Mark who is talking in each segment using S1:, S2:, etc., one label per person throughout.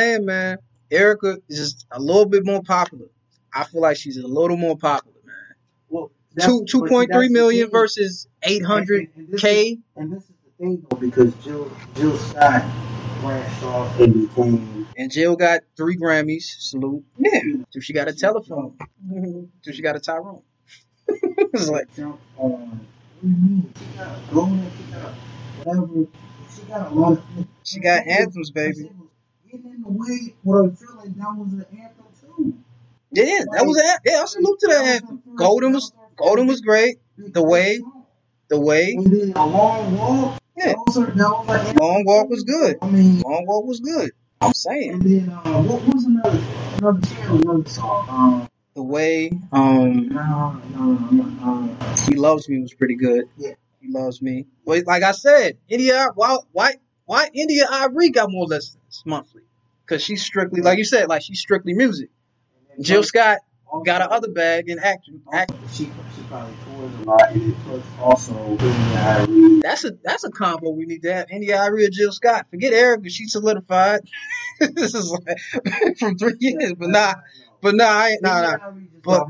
S1: Hey man, Erykah is just a little bit more popular. I feel like she's a little more popular, man.
S2: Well,
S1: Two two point three million versus eight
S2: And,
S1: hundred
S2: and, and this is
S1: K.
S2: and this is the thing though, because Jill Jill Scott branched off and became
S1: And Jill got three Grammys. Salute. Yeah. So she got a telephone. Mm-hmm. So she got a Tyrone. it's like
S2: jump on. What do you mean? She got a golden, she got whatever. She got a lot of.
S1: she got anthems, baby.
S2: Getting in the way, what I feel like that was an anthem too.
S1: Yeah, yeah, that was a yeah. I salute to that anthem. Golden was Golden was great. The Way. The way.
S2: And then a long walk.
S1: Yeah.
S2: That was, was
S1: Long Walk was good.
S2: I mean,
S1: Long Walk was good. I'm saying
S2: and then uh, what was another another Taylor song? Um,
S1: the way. Um,
S2: no, no, no, uh,
S1: he loves me was pretty good.
S2: Yeah.
S1: He loves me. But like I said, India, why why why India Arie got more listens monthly? Cause she's strictly like you said, like she's strictly music. Jill Scott got a other bag in acting. Act.
S2: She she probably tours a lot, also
S1: That's a that's a combo we need to have. India Arie or Jill Scott. Forget Erykah, she solidified. this is like from three years, but nah, but nah, I nah, nah. But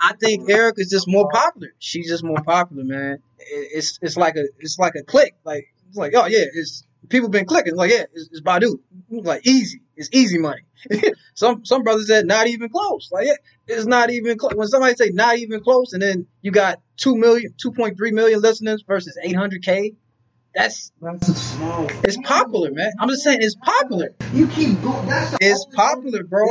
S1: I think Erykah's just more popular. She's just more popular, man. It's it's like a it's like a click. Like it's like oh yeah, it's people been clicking. Like yeah, it's, it's Badu. Like easy, it's easy money. some some brothers said not even close. Like yeah, it's not even close. When somebody say not even close, and then you got two million, two point three million listeners versus eight hundred k. That's
S2: That's a small.
S1: it's popular, man. I'm just saying it's popular.
S2: You keep going. That's
S1: It's popular, bro.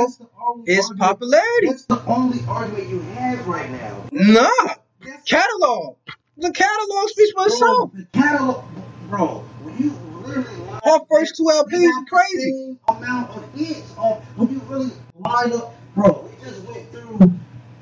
S1: It's
S2: argument-
S1: popularity.
S2: That's the only argument you have right now.
S1: Nah,
S2: That's
S1: catalog. The catalog speaks for itself.
S2: the catalog, bro. When you
S1: Her first two LPs are crazy.
S2: Amount of hits on when you really line up, bro. We just went through.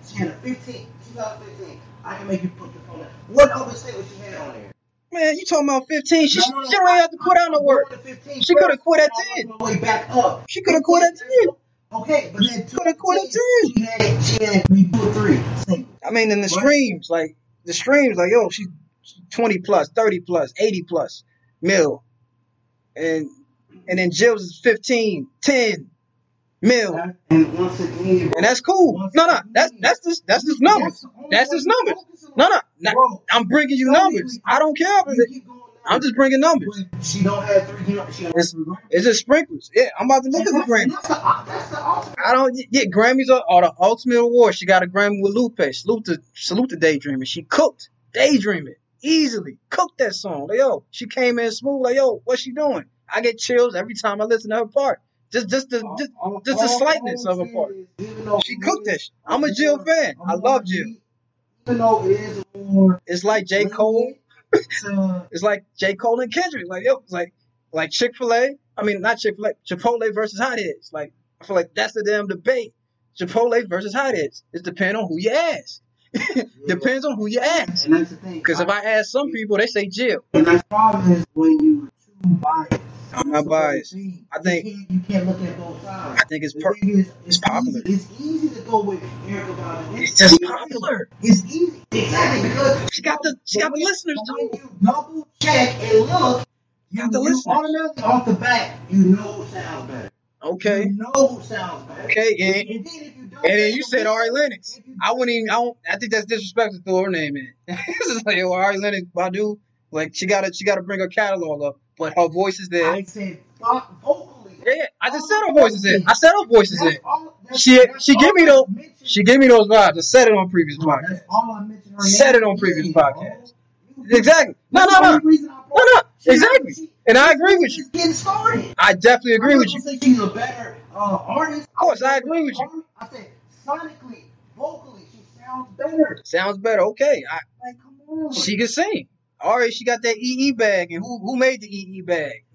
S2: She had a 15, 2015. I can make you put the phone. down. What other statement she had on there?
S1: Man, you talking about 15? She,
S2: No, no,
S1: she don't have to put out no work.
S2: 15
S1: She coulda quit at 10.
S2: way back up.
S1: She coulda quit at 10.
S2: Okay, but then
S1: Coulda quit at 10.
S2: She had, she had two three. singles.
S1: I mean, in the
S2: What?
S1: streams, like, the streams, like, yo, she's 20 plus, 30 plus, 80 plus mil. And and then Jill's is 15, 10 mil.
S2: And again,
S1: And that's cool. No, no, that's that's just that's just numbers. That's just numbers. No, no, no. I'm bringing you numbers. I don't care. if it-
S2: keep going down.
S1: I'm just bringing numbers.
S2: She don't have three.
S1: It's, it's just sprinklers. Yeah, I'm about to look at the
S2: And
S1: Grammys.
S2: That's the, that's the.
S1: I don't yeah, Grammys are, are the ultimate award. She got a Grammy with Lupe. Salute to salute to Daydreaming. She cooked Daydreaming easily. Cooked that song. Like, yo, she came in smooth. Like yo, what's she doing? I get chills every time I listen to her part. Just just the just, just the slightness of her part.
S2: saying is, even though
S1: She cooked
S2: is-
S1: that. Shit. I'm a Jill fan. I love Jill.
S2: Even though it is more.
S1: It's like J Cole.
S2: Uh,
S1: it's like J Cole and Kendrick. Like yo, it's like like Chick Fil A. I mean not Chick Fil A. Chipotle versus Hot Heads. Like I feel like that's the damn debate. Chipotle versus Hot Heads. It depends on who you ask. Depends on who you ask.
S2: And that's the thing.
S1: Because if I ask some people, they say Jill.
S2: And the problem is when you too biased.
S1: I'm not
S2: That's
S1: biased. I think-
S2: you can't, you can't look at both sides.
S1: I think it's per-
S2: is,
S1: it's popular.
S2: Easy, it's easy to go with Erykah Badu.
S1: It's just popular.
S2: It's easy. Exactly because
S1: She got the she got the listeners
S2: but when you double check and look,
S1: You got the listeners.
S2: automatically off the bat, you know who sounds better.
S1: Okay.
S2: You know sounds better.
S1: Okay. And,
S2: And then you
S1: and then you said Ari Lennox. I wouldn't even. I don't. I think that's disrespectful to her name in. it's just like yo, Ari Lennox, Badu. Like she gotta she gotta bring her catalog up, but her voice is there.
S2: I said vo- vocally.
S1: Yeah, yeah. I just said her voice is in. I said her voice is in.
S2: That's all- that's-
S1: She she give me those she give me those vibes. I said it on previous podcasts.
S2: That's all I mentioned.
S1: Said it on previous podcasts. Exactly. No, no, no.
S2: only reason I brought
S1: No, no. Exactly. And I agree with you.
S2: getting started.
S1: I definitely agree
S2: I'm
S1: with you.
S2: say she's a better uh, artist.
S1: Of course, I agree with you.
S2: I said sonically, vocally, she sounds better.
S1: Sounds better. Okay. I,
S2: Like, come on.
S1: she can sing. All right, she got that EE bag, and who who made the EE bag?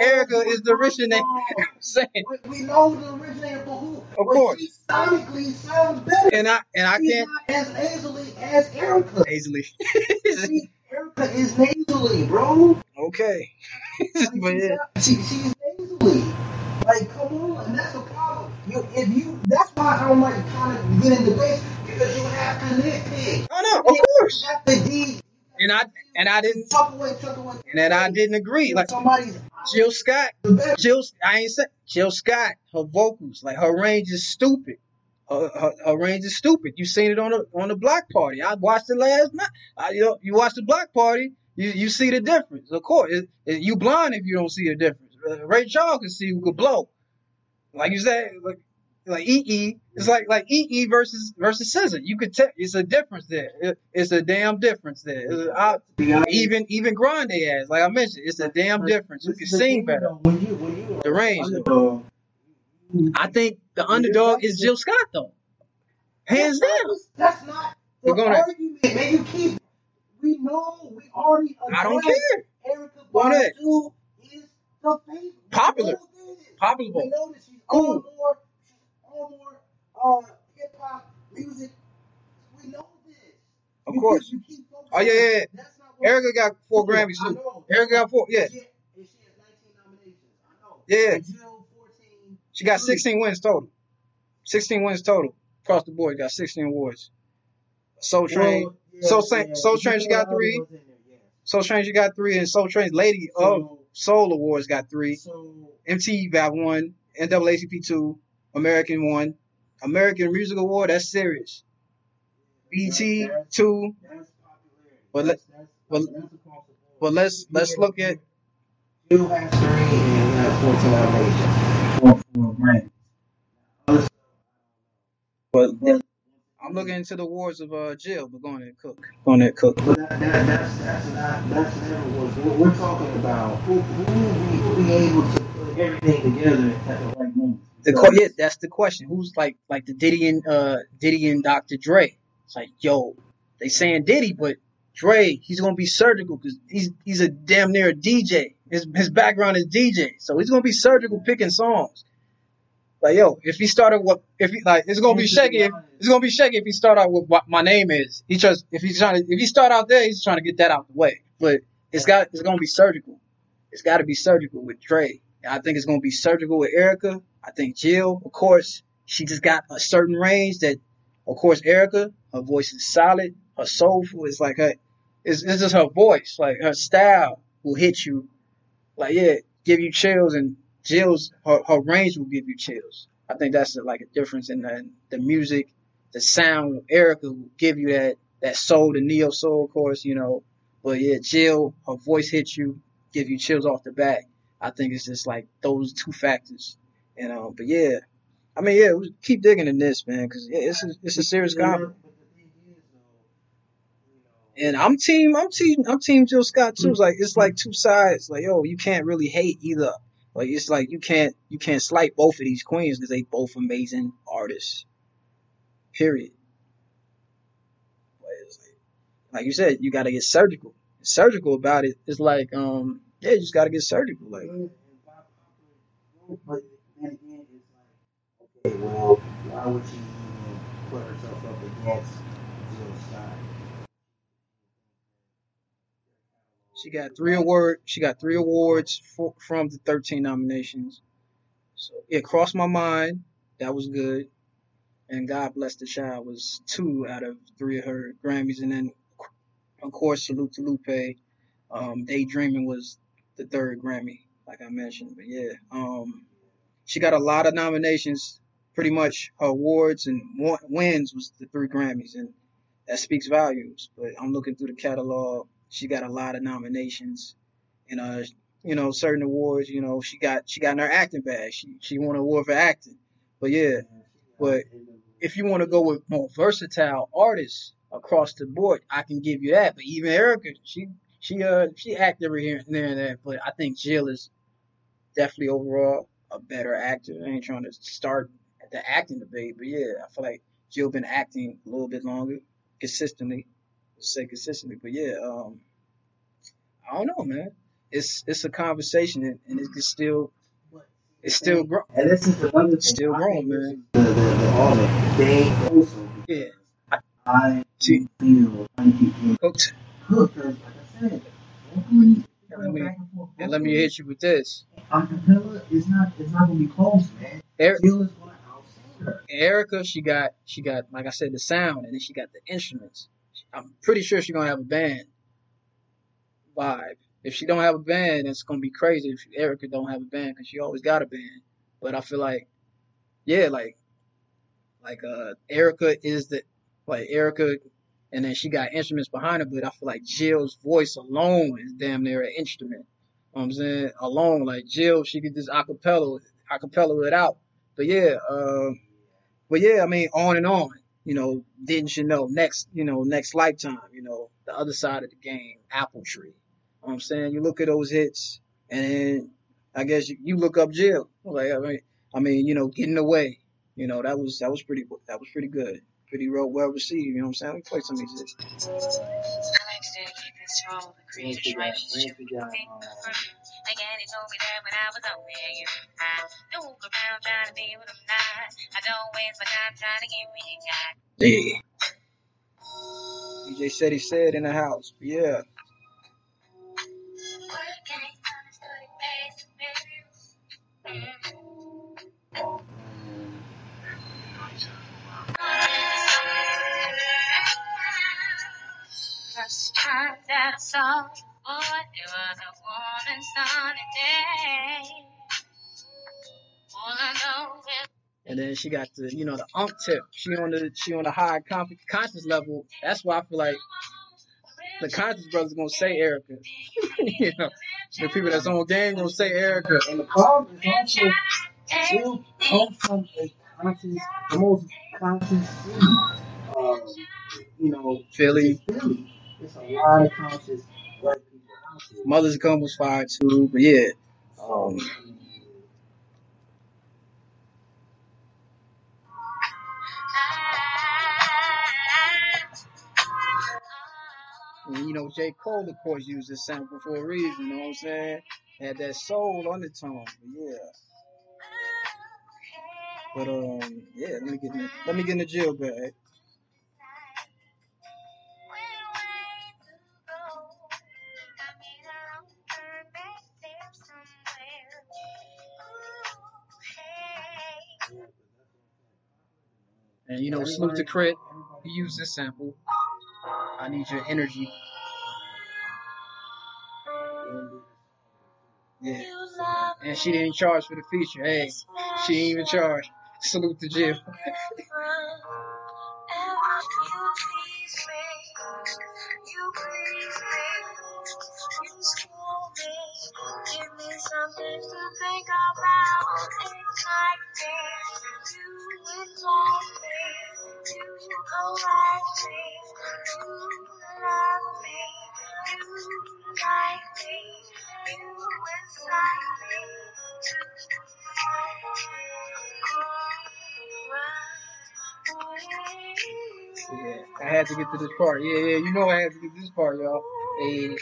S2: Erykah
S1: is the originator. Saying,
S2: We, we know the originator, but who? but
S1: course.
S2: She sonically sounds better.
S1: and I and I
S2: She's
S1: can't
S2: not as easily as Erykah.
S1: easily.
S2: She, Erykah is nasally, bro.
S1: okay, but
S2: she's,
S1: yeah,
S2: she, she's nasally. Like, come on, and that's the problem. You, if you, that's why I don't like kind of get in debates because you have to nitpick.
S1: I know, of course.
S2: Have to dig.
S1: And I and I didn't
S2: tuck away, tuck away.
S1: and then I didn't agree. Like
S2: somebody's
S1: Jill Scott. Jill, I ain't say Jill Scott. Her vocals, like her range is stupid. Her, her, her range is stupid. You seen it on the on the block party. I watched it last night. I, you know, you watch the block party, you you see the difference. Of course, it, it- you blind if you don't see the difference. Uh, Ray Charles can see who could blow. Like you said, like like EE, it's like like EE versus versus Scissor. You could tell it's a difference there. It- it's a damn difference there. I- even even Grande ass, like I mentioned, it's a damn difference. You can sing better.
S2: When you when you
S1: The range,
S2: underdog,
S1: I think the underdog is Jill Scott though, hands down.
S2: That's not
S1: We're
S2: the
S1: gonna-
S2: argument, man. You keep. We know. We already.
S1: I don't care. Erykah.
S2: Badu is the favorite.
S1: Popular.
S2: We know this.
S1: Popular.
S2: We know that she's
S1: Cool.
S2: on more. She's on more. Uh, hip hop music. We know this.
S1: Of
S2: You
S1: course.
S2: you keep
S1: Oh yeah, yeah, yeah.
S2: That's not what-
S1: Erykah got four Grammys too. Erykah got four. Yeah,
S2: She, and she has 19 nominations. I know.
S1: Yeah.
S2: And Jill 14.
S1: she got 16 wins total. 16 wins total across the board. Got 16 awards. Soul Train,
S2: Well, yeah,
S1: Soul Train-
S2: yeah.
S1: Soul Train, she got three.
S2: there, yeah.
S1: Soul Train, she got three, and Soul Train's Lady of Soul Awards got three.
S2: so
S1: MTV got one. NAACP two. American one. American Music Award. That's serious. BT
S2: that's-
S1: two.
S2: That's.
S1: But let- but-
S2: that's across the board.
S1: But let's let's look at
S2: Jill has three and has 14 nominations. For, for Grammy. Other stuff,
S1: but
S2: But,
S1: I'm looking into the awards of uh Jill, but going to cook. Going to cook.
S2: but that, that, that's, that's not, that's never what, what we're talking about. Who, who we, we able to put everything together at the right moment?
S1: The que- yeah, that's the question. Who's like like the Diddy and uh Diddy and Dr. Dre? It's like, yo, they saying Diddy, but Dre, he's gonna be surgical because he's he's a damn near a DJ. His his background is DJ, so he's gonna be surgical picking songs. Like yo, if he started what if he like it's gonna be shaky. If, it's gonna be shaky if he start out with what my name is. He just if he's trying to if he start out there, he's trying to get that out the way. But it's got it's gonna be surgical. It's got to be surgical with Dre. I think it's gonna be surgical with Erykah. I think Jill, of course, she just got a certain range that, of course, Erykah, her voice is solid, her soulful. It's like her, it's, it's just her voice, like her style will hit you, like yeah, give you chills. And Jill's her, her range will give you chills. I think that's like a difference in the, the music, the sound Erykah will give you that that soul, the neo soul, of course, you know. But yeah, Jill, her voice hits you, give you chills off the bat. I think it's just like those two factors. And um, but yeah, I mean yeah, keep digging in this man because yeah, it's a, it's a serious comment.
S2: but the thing is, though, you know,
S1: And I'm team, I'm team, I'm team Jill Scott too. It's like it's like two sides. Like yo, you can't really hate either. Like it's like you can't you can't slight both of these queens because they both amazing artists. Period. Like, like you said, you got to get surgical. Surgical about it. It's like um yeah, you just got to get surgical. Like
S2: but then again, it's like, okay, well, why would she even put herself up against Jill Scott?
S1: She got three award. She got three awards for, from the 13 nominations. So it crossed my mind. That was good. And God bless the child was two out of three of her Grammys. And then, of course, salute to Lupe. Um, Daydreaming was the third Grammy, like I mentioned. But yeah, um, she got a lot of nominations. Pretty much her awards and wins was the three Grammys, and that speaks volumes. But I'm looking through the catalog. She got a lot of nominations, and uh, you know, certain awards. You know, she got she got in her acting bag. She she won an award for acting. But yeah, But if you want to go with more versatile artists across the board, I can give you that. But even Erica, she she uh she acted every here and there and there. But I think Jill is definitely overall a better actor. I ain't trying to start the acting debate, but yeah, I feel like Jill been acting a little bit longer, consistently. Say consistently, but yeah, um, I don't know, man. It's it's a conversation and, and it can still it's still growing.
S2: And this is another thing.
S1: Still growing, man.
S2: The, the, the element. They also,
S1: Yeah,
S2: I
S1: See-
S2: feel,
S1: cooked.
S2: good like I said,
S1: Let me-
S2: and
S1: let me hit you with this.
S2: Acapella is not, it's not gonna be close, man.
S1: Er-
S2: Jill is gonna outsing her.
S1: Erykah, she got she got like I said the sound, and then she got the instruments. I'm pretty sure she's gonna have a band vibe. if she don't have a band, it's gonna be crazy if Erykah don't have a band because she always got a band. But I feel like, yeah, like, like uh, Erykah is the like Erykah, and then she got instruments behind her. But I feel like Jill's voice alone is damn near an instrument. You know what I'm saying alone, like Jill, she could just acapella, acapella it out. But yeah, uh, but yeah, I mean, on and on. You know, didn't you know? Next, you know, next lifetime. You know, the other side of the game, Apple Tree. You know what I'm saying? You look at those hits, and then I guess you, you look up Jill. Like I mean, I mean, you know, getting away. You know, that was that was pretty that was pretty good, pretty well well received. You know what I'm saying? Let me play some music.
S2: Nancy got, Nancy got, um,
S3: Again, he told me that when I was on there, you I don't look around trying to be what I'm not. I don't waste my time trying to get me a
S1: Yeah. DJ said he said in the house. Yeah.
S3: Time that I saw boy, it was a warm and sunny day.
S1: And then she got the, you know, the ump tip. She on the, she on the high con- conscious level. That's why I feel like the conscious brothers gonna say Erykah. you know, the people that's on game gonna say Erykah.
S2: and the problem is also Jill comes from a conscious, the most conscious city. Um, you know,
S1: Philly,
S2: it's Philly. It's a lot of conscious black people.
S1: Mother's Come was fire too. But yeah, um, and, you know, J. Cole of course used this sample for a reason. You know what I'm saying? Had that soul undertone. Yeah. But um, yeah. Let me get in, let me get in the jail bag. And you know, Snoop the Crit, he used this sample. I need your energy. Yeah. And she didn't charge for the feature. Hey, she didn't even charge. Salute to Jill. Had to get to this part. Yeah, yeah, you know I had to get to this part, y'all. Hey,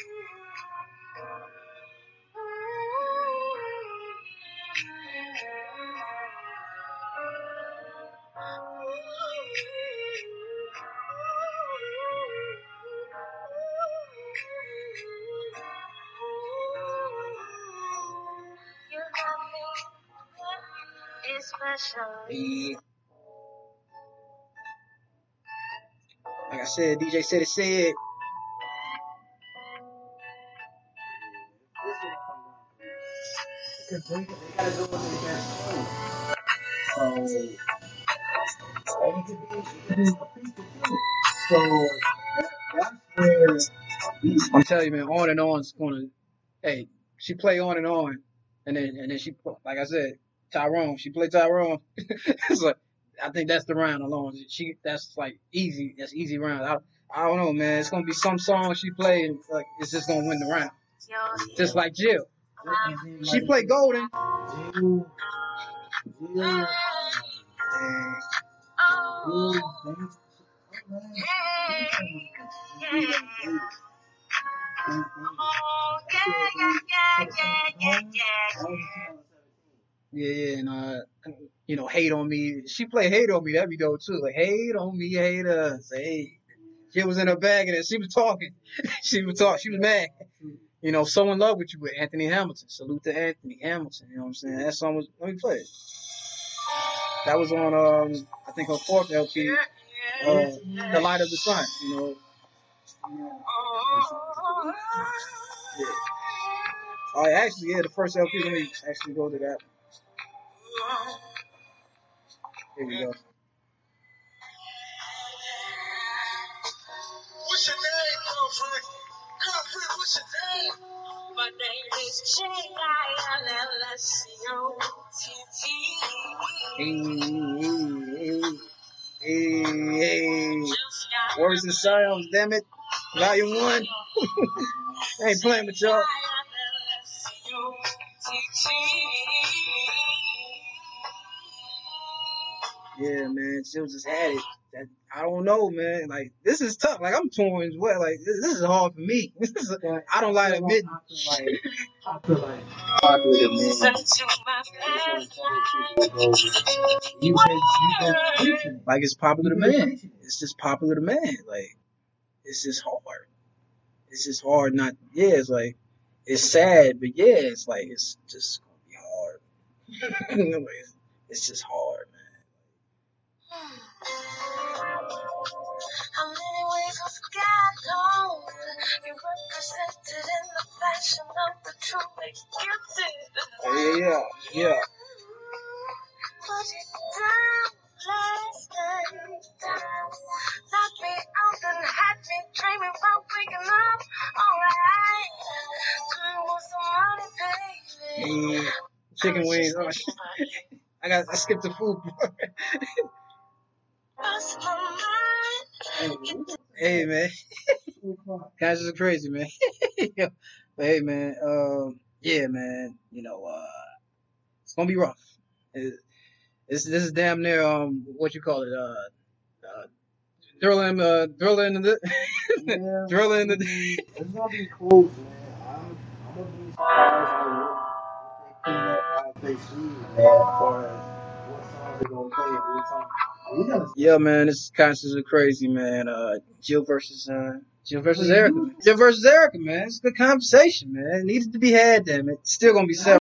S3: special.
S1: hey. Like I said, DJ said it said.
S2: So, it. So,
S1: I'm telling you, man, on and on is gonna. Hey, she play on and on, and then and then she, like I said, Tyrone. She played Tyrone. so I think that's the round alone. She that's like easy. That's easy round. I, I don't know, man. It's gonna be some song she played. like it's just gonna win the round. Just like Jill. She played Golden.
S2: Jill, Jill,
S1: And
S2: Jill,
S1: yeah, yeah, and uh, you know, hate on me. She played hate on me. That'd be dope too. Like hate on me, hate us. Hey, she was in her bag and she was talking. she was talking. She was mad. You know, so in love with you with Anthony Hamilton. Salute to Anthony Hamilton. You know what I'm saying? That song was. Let me play it. That was on um, I think her fourth LP, uh, The Light of the Sun. You know. Yeah. Oh, yeah, actually, yeah, the first LP. Let me actually go to that. Here we go.
S3: What's your name, girlfriend? Girlfriend, what's your name? My name is J-I-L-L-S-C-O-T-T.
S1: Hey, hey, hey. Words and Sounds, damn it. Volume 1. I ain't playing with y'all. Yeah, man, Jill just had it. That, I don't know, man. Like this is tough. Like I'm torn as well. Like this, this is hard for me. This is I don't like admitting.
S2: I feel like I feel like popular demand. You said you said preaching it.
S1: Like it's popular
S2: You been
S1: demand.
S2: preaching it.
S1: It's just popular man. Like it's just hard. It's just hard. Not yeah. It's like it's sad, but yeah, it's like it's just gonna be hard. it's, it's just hard,
S3: gifted.
S1: Yeah, yeah, yeah. Chicken wings. Oh. I got. I skipped the food. hey, man. Guys is crazy, man. but hey, man. Um, yeah, man. You know, uh, it's gonna be rough. It, this this is damn near um what you call it uh, uh drilling uh drilling the
S2: Yeah,
S1: drilling the
S2: it's gonna be close, man. I'm, I'm gonna be surprised they clean up how they see, man, as what songs they're gonna play what songs.
S1: Yeah man this concerts are crazy man uh Jill versus uh Jill versus Erykah. Jill versus Erykah man. It's a good conversation man. It needed to be had damn it. Still gonna be separate